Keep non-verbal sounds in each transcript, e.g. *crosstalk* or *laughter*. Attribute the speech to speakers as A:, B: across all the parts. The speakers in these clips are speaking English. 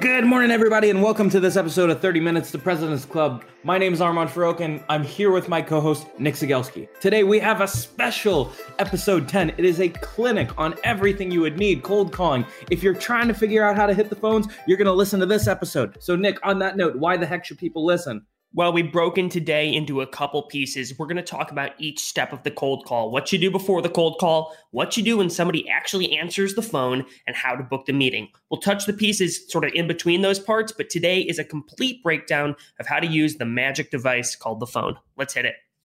A: Good morning, everybody, and welcome to this episode of 30 Minutes to President's Club. My name is Armand Farrokh, and I'm here with my co host, Nick Cegelski. Today, we have a special episode 10. It is a clinic on everything you would need cold calling. If you're trying to figure out how to hit the phones, you're going to listen to this episode. So, Nick, on that note, why the heck should people listen?
B: Well, we've broken today into a couple pieces. We're going to talk about each step of the cold call what you do before the cold call, what you do when somebody actually answers the phone, and how to book the meeting. We'll touch the pieces sort of in between those parts, but today is a complete breakdown of how to use the magic device called the phone. Let's hit it.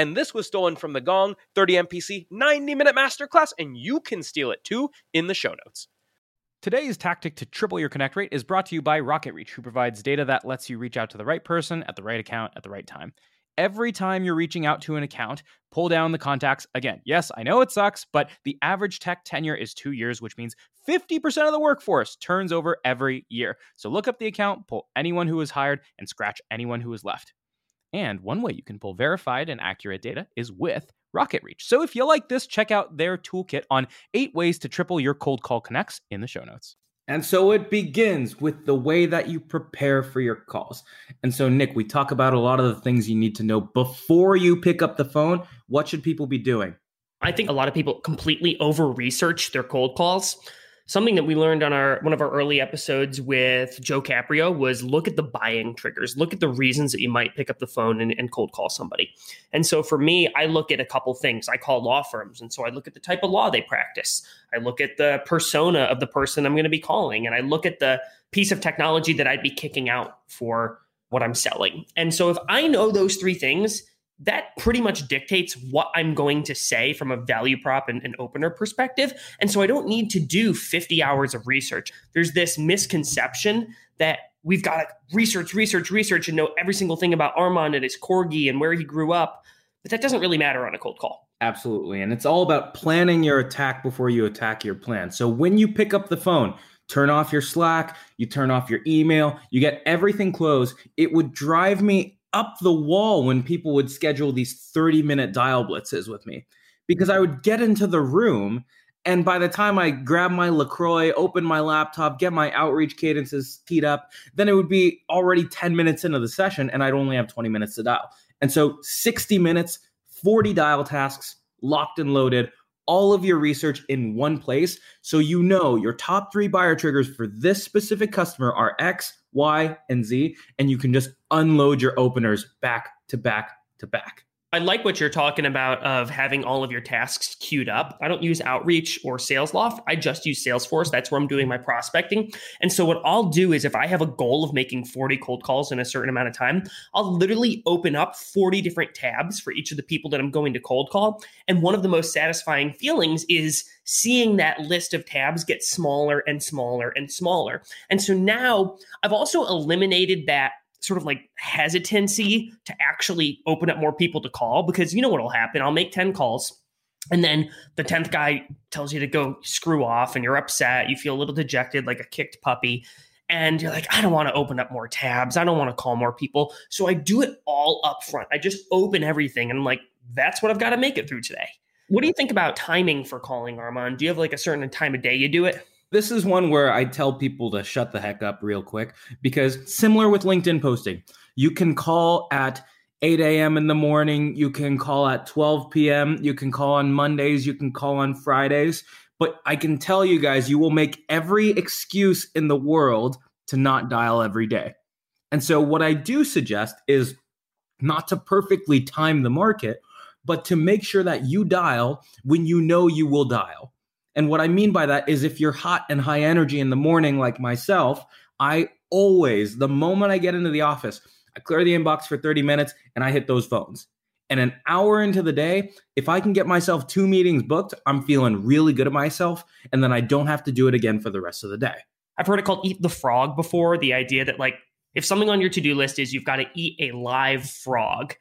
A: And this was stolen from the Gong 30 MPC 90 minute masterclass, and you can steal it too in the show notes. Today's tactic to triple your connect rate is brought to you by RocketReach, who provides data that lets you reach out to the right person at the right account at the right time. Every time you're reaching out to an account, pull down the contacts. Again, yes, I know it sucks, but the average tech tenure is two years, which means 50% of the workforce turns over every year. So look up the account, pull anyone who was hired, and scratch anyone who was left. And one way you can pull verified and accurate data is with RocketReach. So if you like this, check out their toolkit on eight ways to triple your cold call connects in the show notes. And so it begins with the way that you prepare for your calls. And so, Nick, we talk about a lot of the things you need to know before you pick up the phone. What should people be doing?
B: I think a lot of people completely over research their cold calls something that we learned on our one of our early episodes with Joe Caprio was look at the buying triggers, look at the reasons that you might pick up the phone and, and, cold call somebody. And so for me, I look at a couple things. I call law firms, and so I look at the type of law they practice. I look at the persona of the person I'm going to be calling, and I look at the piece of technology that I'd be kicking out for what I'm selling. And so if I know those three things, that pretty much dictates what I'm going to say from a value prop and an opener perspective. And so I don't need to do 50 hours of research. There's this misconception that we've got to research, research, research and know every single thing about Armand and his corgi and where he grew up. But that doesn't really matter on a cold call.
A: Absolutely. And it's all about planning your attack before you attack your plan. So when you pick up the phone, turn off your Slack, you turn off your email, you get everything closed. It would drive me up the wall when people would schedule these 30 minute dial blitzes with me because I would get into the room And by the time I grab my LaCroix, open my laptop, get my outreach cadences teed up, then it would be already 10 minutes into the session and I'd only have 20 minutes to dial. And so 60 minutes, 40 dial tasks, locked and loaded, all of your research in one place. So you know your top three buyer triggers for this specific customer are X, Y, and Z. And you can just unload your openers back to back to back.
B: I like what you're talking about of having all of your tasks queued up. I don't use Outreach or SalesLoft. I just use Salesforce. That's where I'm doing my prospecting. And so what I'll do is if I have a goal of making 40 cold calls in a certain amount of time, I'll literally open up 40 different tabs for each of the people that I'm going to cold call. And one of the most satisfying feelings is seeing that list of tabs get smaller and smaller and smaller. And so now I've also eliminated that sort of like hesitancy to actually open up more people to call because you know what'll happen. I'll make 10 calls and then the 10th guy tells you to go screw off and you're upset. You feel a little dejected like a kicked puppy. And you're like, I don't want to open up more tabs. I don't want to call more people. So I do it all up front. I just open everything. And I'm like, that's what I've got to make it through today. What do you think about timing for calling, Armand? Do you have like a certain time of day you do it?
A: This is one where I tell people to shut the heck up real quick because similar with LinkedIn posting, you can call at 8 a.m. in the morning, you can call at 12 p.m., you can call on Mondays, you can call on Fridays. But I can tell you guys, you will make every excuse in the world to not dial every day. And so, what I do suggest is not to perfectly time the market, but to make sure that you dial when you know you will dial. And what I mean by that is if you're hot and high energy in the morning, like myself, I always, the moment I get into the office, I clear the inbox for 30 minutes and I hit those phones. And an hour into the day, if I can get myself two meetings booked, I'm feeling really good at myself. And then I don't have to do it again for the rest of the day.
B: I've heard it called eat the frog before. The idea that, like, if something on your to do list is you've got to eat a live frog,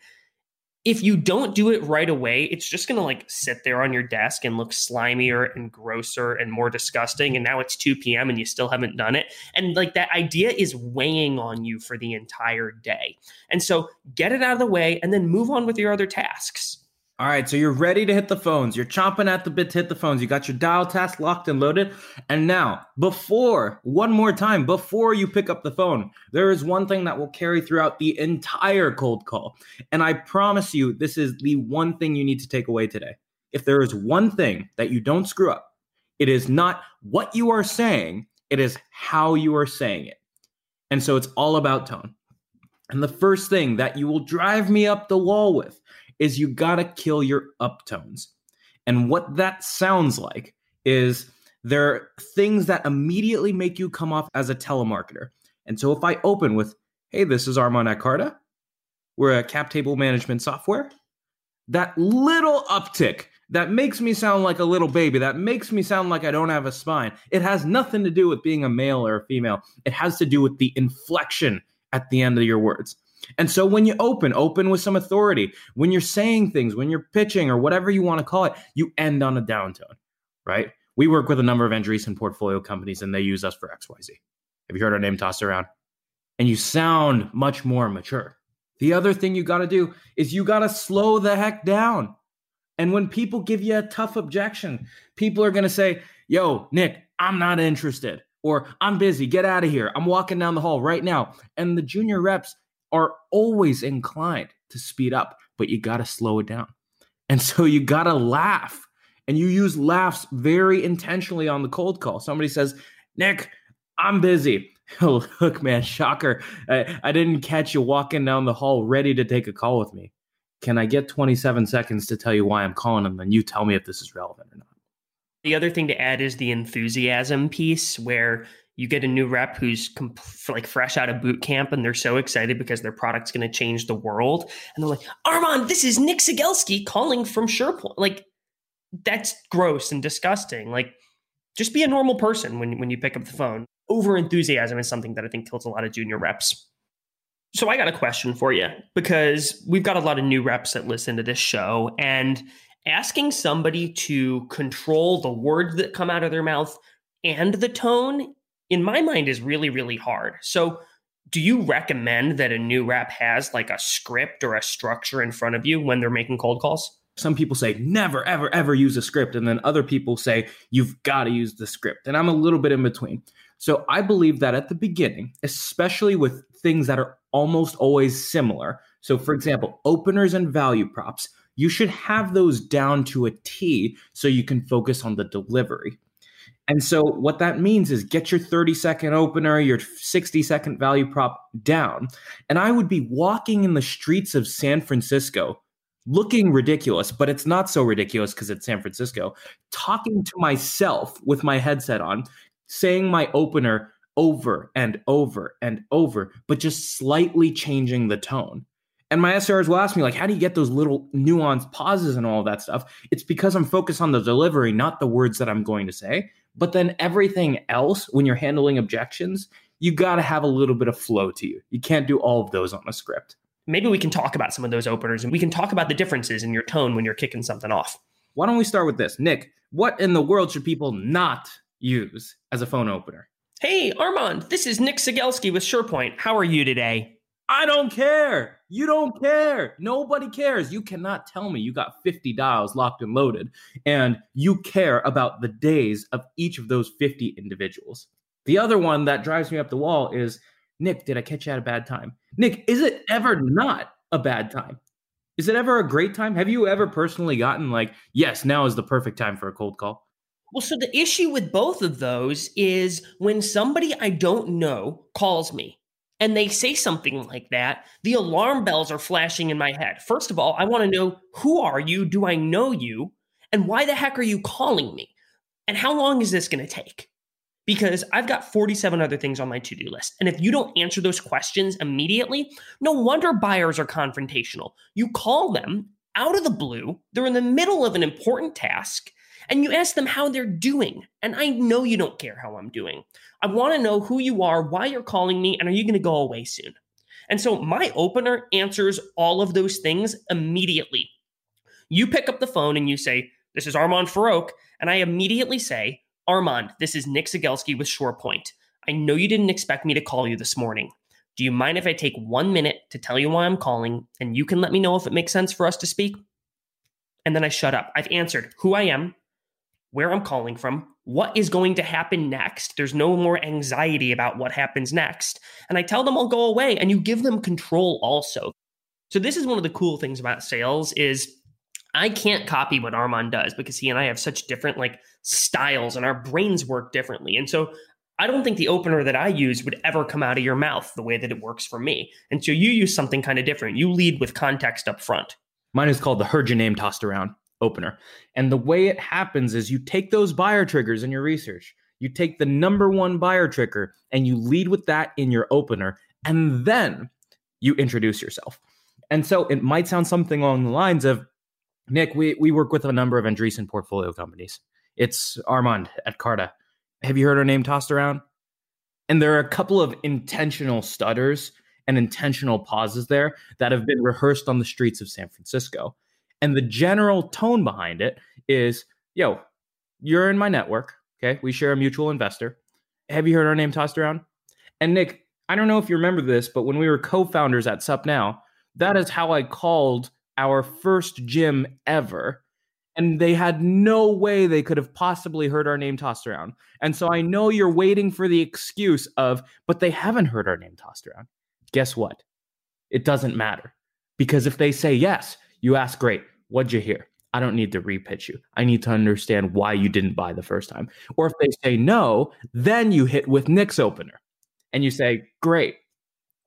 B: if you don't do it right away, it's just going to like sit there on your desk and look slimier and grosser and more disgusting. And now it's 2 p.m. and you still haven't done it. And like that idea is weighing on you for the entire day. And so get it out of the way and then move on with your other tasks.
A: All right, so you're ready to hit the phones. You're chomping at the bit to hit the phones. You got your dial task locked and loaded. And now, before, one more time, before you pick up the phone, there is one thing that will carry throughout the entire cold call. And I promise you, this is the one thing you need to take away today. If there is one thing that you don't screw up, it is not what you are saying, it is how you are saying it. And so it's all about tone. And the first thing that you will drive me up the wall with is you gotta kill your uptones. And what that sounds like is there are things that immediately make you come off as a telemarketer. And so if I open with, hey, this is Armand at Carta, we're a cap table management software, that little uptick that makes me sound like a little baby, that makes me sound like I don't have a spine, it has nothing to do with being a male or a female. It has to do with the inflection at the end of your words. And so when you open, open with some authority. When you're saying things, when you're pitching or whatever you want to call it, you end on a downtone, right? We work with a number of Andreessen portfolio companies and they use us for XYZ. Have you heard our name tossed around? And you sound much more mature. The other thing you got to do is you got to slow the heck down. And when people give you a tough objection, people are going to say, Yo, Nick, I'm not interested. Or I'm busy. Get out of here. I'm walking down the hall right now. And the junior reps, are always inclined to speed up, but you got to slow it down. And so you got to laugh. And you use laughs very intentionally on the cold call. Somebody says, Nick, I'm busy. *laughs* Look, man, shocker. I, I didn't catch you walking down the hall ready to take a call with me. Can I get 27 seconds to tell you why I'm calling and then you tell me if this is relevant or not?
B: The other thing to add is the enthusiasm piece where you get a new rep who's comp- like fresh out of boot camp and they're so excited because their product's going to change the world. And they're like armand this is nick Cegelski calling from SurePoint like that's gross and disgusting. Like just be a normal person when, when you pick up the phone. Over enthusiasm is something that i think kills a lot of junior reps. So i got a question for you because we've got a lot of new reps that listen to this show and asking somebody to control the words that come out of their mouth and the tone in my mind is really really hard so do you recommend that a new rep has like a script or a structure in front of you when they're making cold calls
A: some people say never, ever, ever use a script. And then other people say you've got to use the script. And I'm a little bit in between. So I believe that at the beginning, especially with things that are almost always similar. So, for example, openers and value props, you should have those down to a T so you can focus on the delivery. And so, what that means is get your 30 second opener, your 60 second value prop down. And I would be walking in the streets of San Francisco looking ridiculous, but it's not so ridiculous because it's San Francisco, talking to myself with my headset on, saying my opener over and over and over, but just slightly changing the tone. And my SRs will ask me, like, how do you get those little nuanced pauses and all that stuff? It's because I'm focused on the delivery, not the words that I'm going to say. But then everything else, when you're handling objections, you got to have a little bit of flow to you. You can't do all of those on a script
B: maybe we can talk about some of those openers and we can talk about the differences in your tone when you're kicking something off.
A: Why don't we start with this? Nick, what in the world should people not use as a phone opener?
B: Hey, Armand, this is Nick Cegelski with SurePoint. How are you today?
A: I don't care. You don't care. Nobody cares. You cannot tell me you got 50 dials locked and loaded and you care about the days of each of those 50 individuals. The other one that drives me up the wall is Nick, did I catch you at a bad time? Nick, is it ever not a bad time? Is it ever a great time? Have you ever personally gotten like, yes, now is the perfect time for a cold call?
B: Well, so the issue with both of those is when somebody I don't know calls me and they say something like that, the alarm bells are flashing in my head. First of all, I want to know who are you? Do I know you? And why the heck are you calling me? And how long is this going to take? because I've got 47 other things on my to do list. And if you don't answer those questions immediately, no wonder buyers are confrontational. You call them out of the blue, they're in the middle of an important task, and you ask them how they're doing. And I know you don't care how I'm doing. I want to know who you are, why you're calling me, and are you going to go away soon? And so my opener answers all of those things immediately. You pick up the phone and you say, This is Armand Farrokh. And I immediately say, Armand, this is Nick Cegelski with SurePoint. I know you didn't expect me to call you this morning. Do you mind if I take one minute to tell you why I'm calling and you can let me know if it makes sense for us to speak? And then I shut up. I've answered who I am, where I'm calling from, what is going to happen next. There's no more anxiety about what happens next. And I tell them I'll go away and you give them control also. So this is one of the cool things about sales is I can't copy what Armand does because he and I have such different like styles and our brains work differently. And so I don't think the opener that I use would ever come out of your mouth the way that it works for me. And so you use something kind of different. You lead with context up front.
A: Mine is called the heard your name tossed around opener. And the way it happens is you take those buyer triggers in your research. You take the number one buyer trigger and you lead with that in your opener and then you introduce yourself. And so it might sound something along the lines of Nick, we, we work with a number of Andreessen portfolio companies. It's Armand at Carta. Have you heard our name tossed around? And there are a couple of intentional stutters and intentional pauses there that have been rehearsed on the streets of San Francisco. And the general tone behind it is yo, you're in my network. Okay. We share a mutual investor. Have you heard our name tossed around? And Nick, I don't know if you remember this, but when we were co founders at Sup Now, that is how I called our first gym ever. And they had no way they could have possibly heard our name tossed around. And so I know you're waiting for the excuse of, but they haven't heard our name tossed around. Guess what? It doesn't matter. Because if they say yes, you ask, great, what'd you hear? I don't need to repitch you. I need to understand why you didn't buy the first time. Or if they say no, then you hit with Nick's opener and you say, great,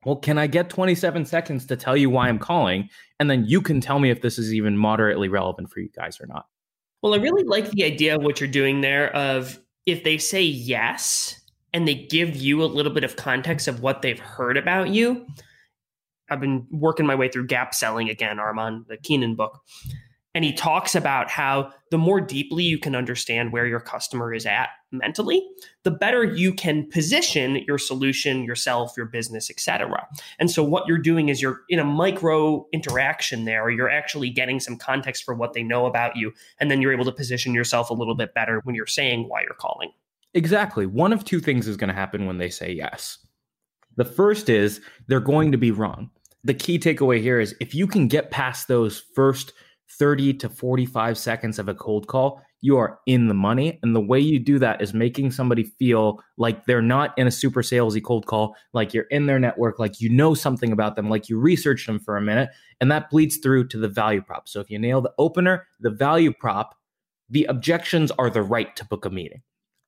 A: well, can I get 27 seconds to tell you why I'm calling? And then you can tell me if this is even moderately relevant for you guys or not.
B: Well, I really like the idea of what you're doing there of if they say yes and they give you a little bit of context of what they've heard about you. I've been working my way through gap selling again, Armand, the Keenan book. And he talks about how the more deeply you can understand where your customer is at mentally, the better you can position your solution, yourself, your business, etc. And so what you're doing is you're in a micro interaction there, you're actually getting some context for what they know about you, and then you're able to position yourself a little bit better when you're saying why you're calling.
A: Exactly. One of two things is going to happen when they say yes. The first is they're going to be wrong. The key takeaway here is if you can get past those first 30 to 45 seconds of a cold call, you are in the money. And the way you do that is making somebody feel like they're not in a super salesy cold call, like you're in their network, like you know something about them, like you researched them for a minute. And that bleeds through to the value prop. So if you nail the opener, the value prop, the objections are the right to book a meeting.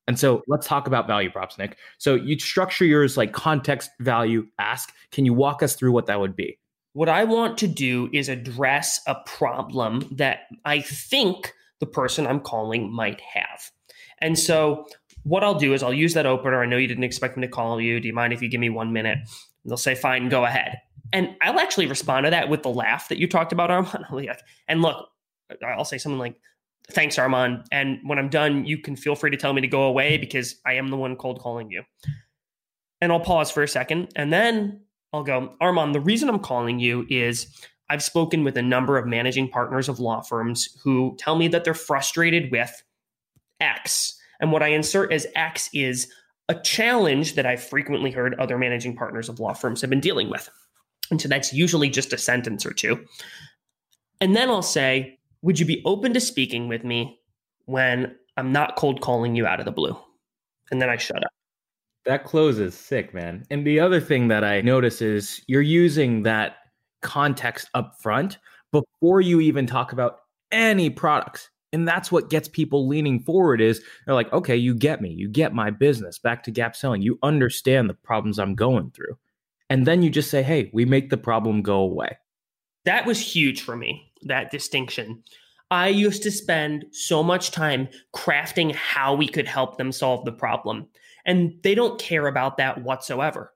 A: And so let's talk about value props, Nick. So you structure yours like context, value, ask. Can you walk us through what that would be?
B: What I want to do is address a problem that I think the person I'm calling might have. And so what I'll do is I'll use that opener. I know you didn't expect me to call you. Do you mind if you give me one minute? And they'll say, fine, go ahead. And I'll actually respond to that with the laugh that you talked about, *laughs* Armand. and look, I'll say something like, thanks, Armand. And when I'm done, you can feel free to tell me to go away because I am the one cold calling you. And I'll pause for a second. And then I'll go, Armand, the reason I'm calling you is I've spoken with a number of managing partners of law firms who tell me that they're frustrated with X. And what I insert as X is a challenge that I've frequently heard other managing partners of law firms have been dealing with. And so that's usually just a sentence or two. And then I'll say, Would you be open to speaking with me when I'm not cold calling you out of the blue? And then I shut up.
A: That close is sick, man. And the other thing that I notice is you're using that context up front before you even talk about any products. And that's what gets people leaning forward is they're like, okay, you get me. You get my business. Back to gap selling. You understand the problems I'm going through. And then you just say, hey, we make the problem go away.
B: That was huge for me, that distinction. I used to spend so much time crafting how we could help them solve the problem. And they don't care about that whatsoever.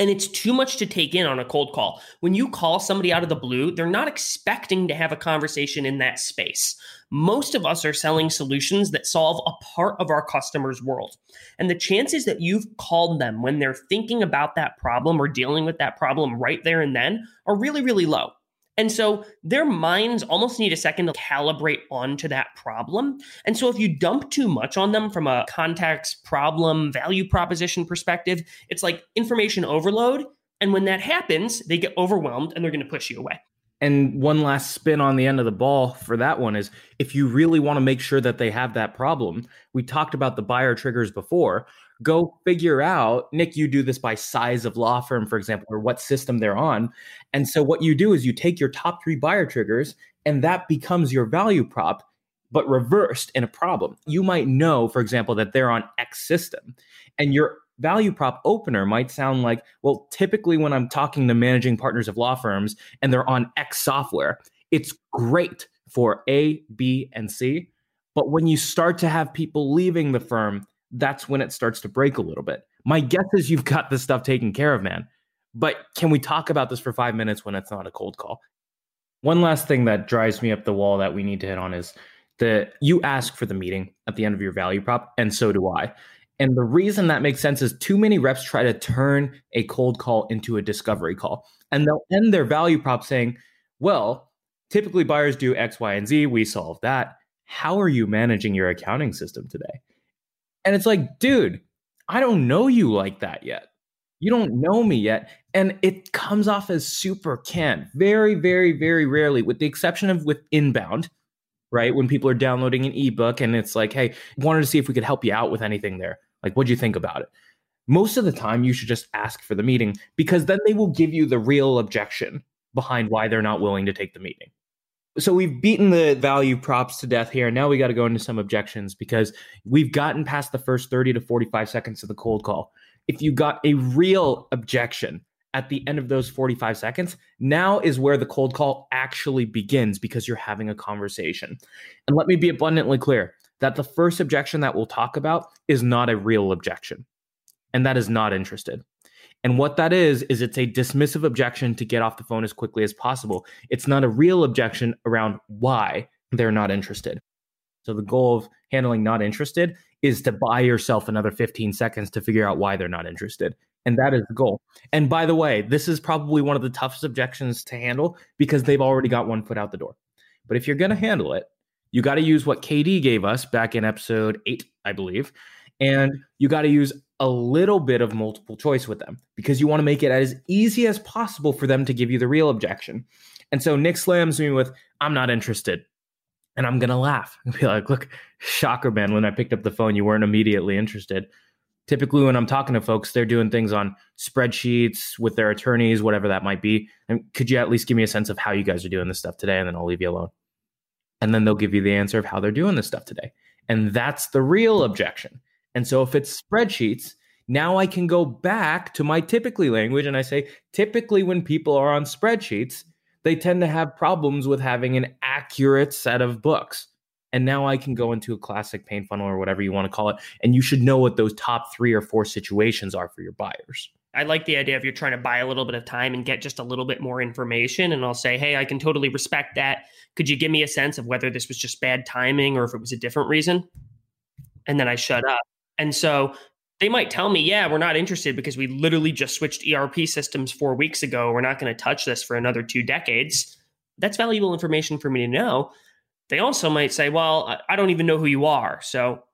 B: And it's too much to take in on a cold call. When you call somebody out of the blue, they're not expecting to have a conversation in that space. Most of us are selling solutions that solve a part of our customer's world. And the chances that you've called them when they're thinking about that problem or dealing with that problem right there and then are really, really low. And so their minds almost need a second to calibrate onto that problem. And so if you dump too much on them from a context, problem, value proposition perspective, it's like information overload. And when that happens, they get overwhelmed and they're going to push you away.
A: And one last spin on the end of the ball for that one is if you really want to make sure that they have that problem, we talked about the buyer triggers before go figure out nick you do this by size of law firm for example or what system they're on. And so what you do is you take your top three buyer triggers and that becomes your value prop but reversed in a problem. You might know for example that they're on x system and your value prop opener might sound like well typically when i'm talking to managing partners of law firms and they're on x software it's great for a b and c but when you start to have people leaving the firm that's when it starts to break a little bit. My guess is you've got this stuff taken care of, man. But can we talk about this for five minutes when it's not a cold call? One last thing that drives me up the wall that we need to hit on is that you ask for the meeting at the end of your value prop, and so do I. And the reason that makes sense is too many reps try to turn a cold call into a discovery call. And they'll end their value prop saying, well, typically buyers do X, Y, and Z. We solve that. How are you managing your accounting system today? And it's like, dude, I don't know you like that yet. You don't know me yet. And it comes off as super can very, very, very rarely, with the exception of with inbound, right? When people are downloading an ebook and it's like, hey, wanted to see if we could help you out with anything there. Like, what'd you think about it? Most of the time, you should just ask for the meeting because then they will give you the real objection behind why they're not willing to take the meeting so we've beaten the value props to death here. Now we got to go into some objections because we've gotten past the first 30 to 45 seconds of the cold call. If you got a real objection at the end of those 45 seconds, now is where the cold call actually begins because you're having a conversation. And let me be abundantly clear that the first objection that we'll talk about is not a real objection. And that is not interested. And what that is, is it's a dismissive objection to get off the phone as quickly as possible. It's not a real objection around why they're not interested. So the goal of handling not interested is to buy yourself another 15 seconds to figure out why they're not interested. And that is the goal. And by the way, this is probably one of the toughest objections to handle because they've already got one foot out the door. But if you're going to handle it, you got to use what KD gave us back in episode eight, I believe. And you got to use a little bit of multiple choice with them because you want to make it as easy as possible for them to give you the real objection. And so Nick slams me with, I'm not interested. And I'm going to laugh and be like, look, shocker, man. When I picked up the phone, you weren't immediately interested. Typically, when I'm talking to folks, they're doing things on spreadsheets with their attorneys, whatever that might be. And could you at least give me a sense of how you guys are doing this stuff today? And then I'll leave you alone. And then they'll give you the answer of how they're doing this stuff today. And that's the real objection. And so if it's spreadsheets, now I can go back to my typically language and I say, typically when people are on spreadsheets, they tend to have problems with having an accurate set of books. And now I can go into a classic pain funnel or whatever you want to call it. And you should know what those top three or four situations are for your buyers.
B: I like the idea of you're trying to buy a little bit of time and get just a little bit more information. And I'll say, hey, I can totally respect that. Could you give me a sense of whether this was just bad timing or if it was a different reason? And then I shut up. And so they might tell me, yeah, we're not interested because we literally just switched ERP systems four weeks ago. We're not going to touch this for another two decades. That's valuable information for me to know. They also might say, well, I don't even know who you are. So,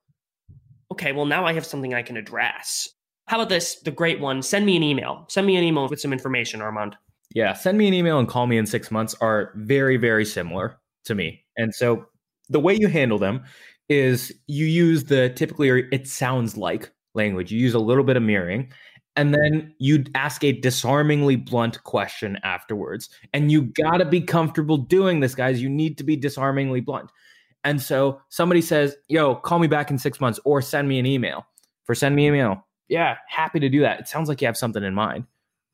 B: okay, well, now I have something I can address. How about this? The great one send me an email. Send me an email with some information, Armand.
A: Yeah, send me an email and call me in six months are very, very similar to me. And so the way you handle them is you use the typically or it sounds like language. You use a little bit of mirroring and then you ask a disarmingly blunt question afterwards. And you got to be comfortable doing this, guys. You need to be disarmingly blunt. And so somebody says, "Yo, call me back in 6 months or send me an email." For send me an email. Yeah, happy to do that. It sounds like you have something in mind,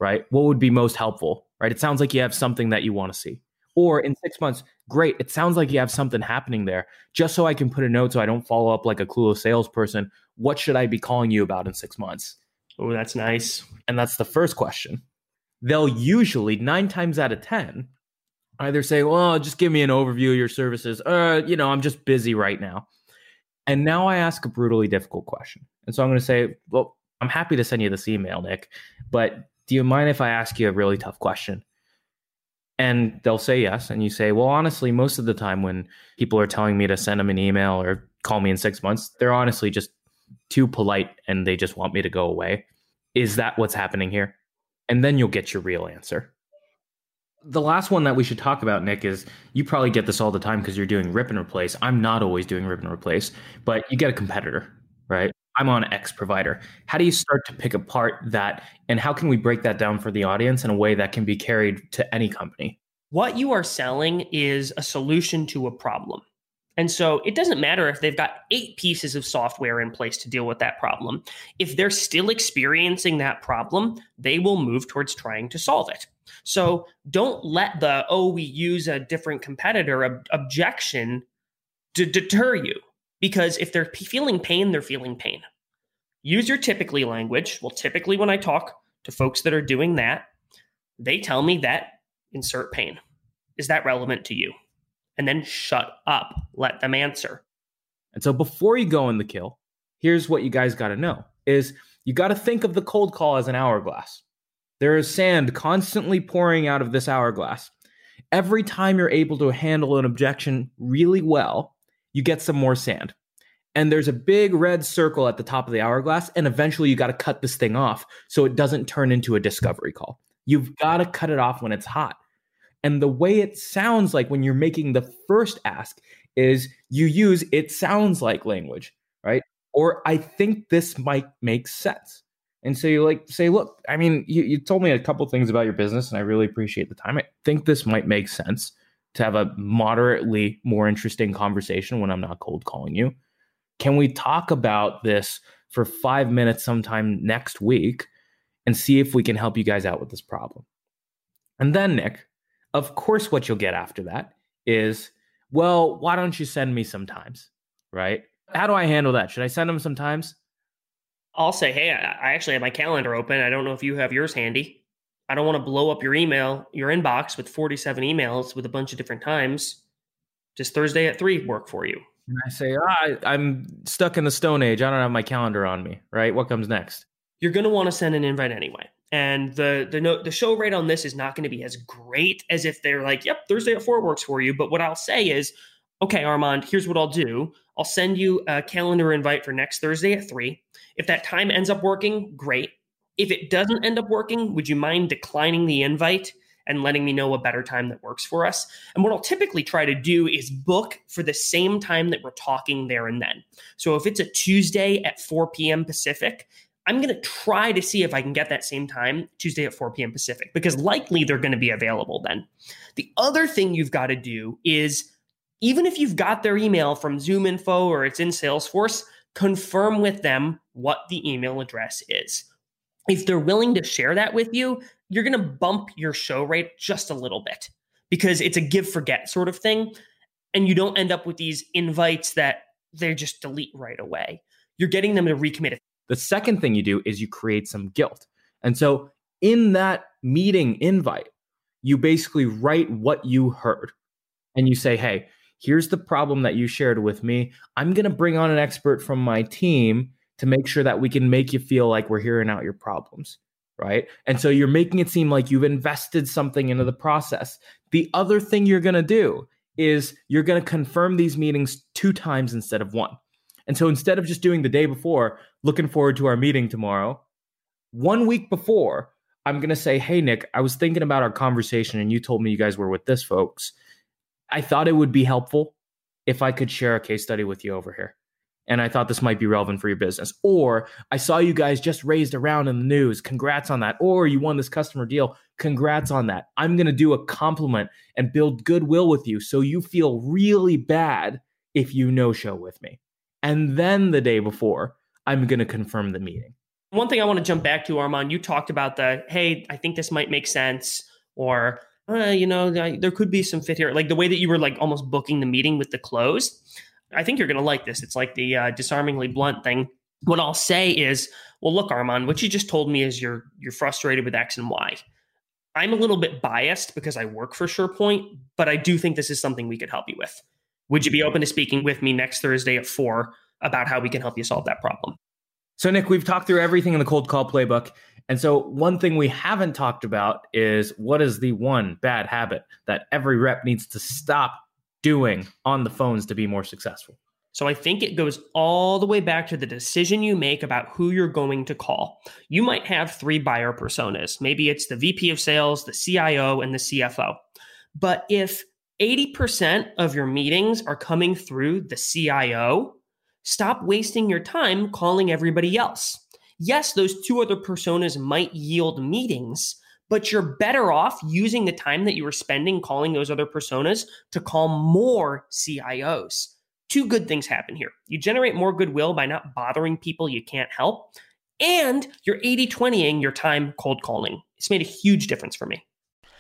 A: right? What would be most helpful, right? It sounds like you have something that you want to see. Or in 6 months, great. It sounds like you have something happening there. Just so I can put a note so I don't follow up like a clueless salesperson what should I be calling you about in six months?
B: Oh, that's nice.
A: And that's the first question. They'll usually, nine times out of 10, either say, well, just give me an overview of your services. Uh, you know, I'm just busy right now. And now I ask a brutally difficult question. And so I'm going to say, well, I'm happy to send you this email, Nick, but do you mind if I ask you a really tough question? And they'll say yes. And you say, well, honestly, most of the time when people are telling me to send them an email or call me in six months, they're honestly just too polite and they just want me to go away. Is that what's happening here? And then you'll get your real answer. The last one that we should talk about, Nick, is you probably get this all the time because you're doing rip and replace. I'm not always doing rip and replace, but you get a competitor, right? I'm on X provider. How do you start to pick apart that? And how can we break that down for the audience in a way that can be carried to any company?
B: What you are selling is a solution to a problem. And so it doesn't matter if they've got eight pieces of software in place to deal with that problem. If they're still experiencing that problem, they will move towards trying to solve it. So don't let the, oh, we use a different competitor ob- objection to deter you. Because if they're feeling pain, they're feeling pain. Use your typically language. Well, typically, when I talk to folks that are doing that, they tell me that insert pain. Is that relevant to you? and then shut up. Let them answer.
A: And so before you go in the kill, here's what you guys got to know is you got to think of the cold call as an hourglass. There is sand constantly pouring out of this hourglass. Every time you're able to handle an objection really well, you get some more sand. And there's a big red circle at the top of the hourglass, and eventually you got to cut this thing off so it doesn't turn into a discovery call. You've got to cut it off when it's hot. And the way it sounds like when you're making the first ask is you use it sounds like language, right? Or I think this might make sense. And so you like say, look, I mean, you, you told me a couple things about your business and I really appreciate the time. I think this might make sense to have a moderately more interesting conversation when I'm not cold calling you. Can we talk about this for five minutes sometime next week and see if we can help you guys out with this problem? And then, Nick, of course, what you'll get after that is, well, why don't you send me sometimes? Right? How do I handle that? Should I send them sometimes?
B: I'll say, hey, I actually have my calendar open. I don't know if you have yours handy. I don't want to blow up your email, your inbox with 47 emails with a bunch of different times. Does Thursday at three work for you?
A: And I say, ah, I'm stuck in the Stone Age. I don't have my calendar on me, right? What comes next?
B: You're going to want to send an invite anyway and the the no, the show rate on this is not going to be as great as if they're like, "Yep, Thursday at four works for you." But what I'll say is, okay, Armand, here's what I'll do. I'll send you a calendar invite for next Thursday at three. If that time ends up working, great. If it doesn't end up working, would you mind declining the invite and letting me know a better time that works for us. And what I'll typically try to do is book for the same time that we're talking there and then. So if it's a Tuesday at 4 p.m. Pacific, I'm going to try to see if I can get that same time Tuesday at 4 p.m. Pacific because likely they're going to be available then. The other thing you've got to do is even if you've got their email from ZoomInfo or it's in Salesforce, confirm with them what the email address is. If they're willing to share that with you, you're going to bump your show rate just a little bit because it's a give forget sort of thing. And you don't end up with these invites that they just delete right away. You're getting them to recommit.
A: The second thing you do is you create some guilt. And so in that meeting invite, you basically write what you heard and you say, hey, here's the problem that you shared with me. I'm going to bring on an expert from my team to make sure that we can make you feel like we're hearing out your problems. Right. And so you're making it seem like you've invested something into the process. The other thing you're going to do is you're going to confirm these meetings two times instead of one. And so instead of just doing the day before, looking forward to our meeting tomorrow, one week before, I'm going to say, Hey, Nick, I was thinking about our conversation and you told me you guys were with this, folks. I thought it would be helpful if I could share a case study with you over here. And I thought this might be relevant for your business. Or I saw you guys just raised around in the news. Congrats on that. Or you won this customer deal. Congrats on that. I'm going to do a compliment and build goodwill with you so you feel really bad if you no show with me. And then the day before, I'm going to confirm the meeting.
B: One thing I want to jump back to, Armand, you talked about the, hey, I think this might make sense, or uh, you know, there could be some fit here. Like the way that you were like almost booking the meeting with the close. I think you're going to like this. It's like the uh, disarmingly blunt thing. What I'll say is, well, look, Armand, what you just told me is you're you're frustrated with X and Y. I'm a little bit biased because I work for SurePoint, but I do think this is something we could help you with. Would you be open to speaking with me next Thursday at four about how we can help you solve that problem?
A: So, Nick, we've talked through everything in the cold call playbook. And so, one thing we haven't talked about is what is the one bad habit that every rep needs to stop doing on the phones to be more successful?
B: So, I think it goes all the way back to the decision you make about who you're going to call. You might have three buyer personas. Maybe it's the VP of sales, the CIO, and the CFO. But if 80% of your meetings are coming through the CIO, Stop wasting your time calling everybody else. Yes, those two other personas might yield meetings, but you're better off using the time that you were spending calling those other personas to call more CIOs. Two good things happen here. You generate more goodwill by not bothering people you can't help, and you're 80 20ing your time cold calling. It's made a huge difference for me.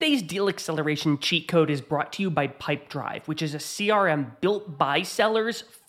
B: Today's deal acceleration cheat code is brought to you by Pipedrive, which is a CRM built by sellers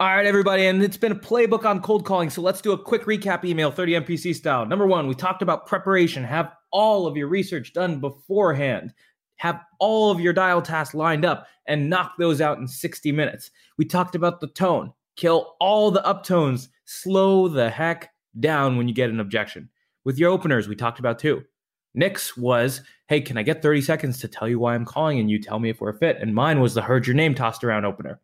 A: All right, everybody, and it's been a playbook on cold calling. So let's do a quick recap email 30 MPC style. Number one, we talked about preparation. Have all of your research done beforehand. Have all of your dial tasks lined up and knock those out in 60 minutes. We talked about the tone. Kill all the uptones. Slow the heck down when you get an objection. With your openers, we talked about too. Nick's was, hey, can I get 30 seconds to tell you why I'm calling and you tell me if we're a fit? And mine was the heard your name tossed around opener.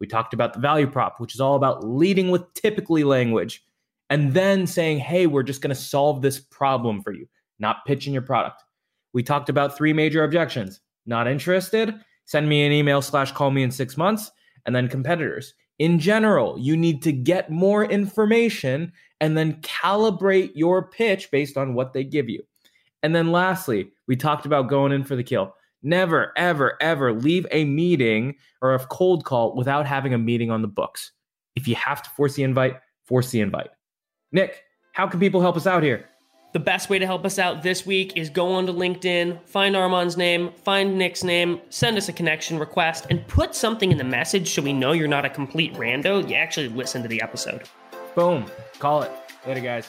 A: We talked about the value prop, which is all about leading with typically language. and then saying, hey, we're just going to solve this problem for you, not pitching your product. We talked about three major objections. Not interested? Send me an email slash call me in six months. And then competitors. In general, you need to get more information and then calibrate your pitch based on what they give you. And then lastly, we talked about going in for the kill. Never, ever, ever leave a meeting or a cold call without having a meeting on the books. If you have to force the invite, force the invite. Nick, how can people help us out here?
C: The best way to help us out this week is go onto LinkedIn, find Armand's name, find Nick's name, send us a connection request, and put something in the message so we know you're not a complete rando. You actually listen to the episode.
A: Boom. Call it. Later, guys.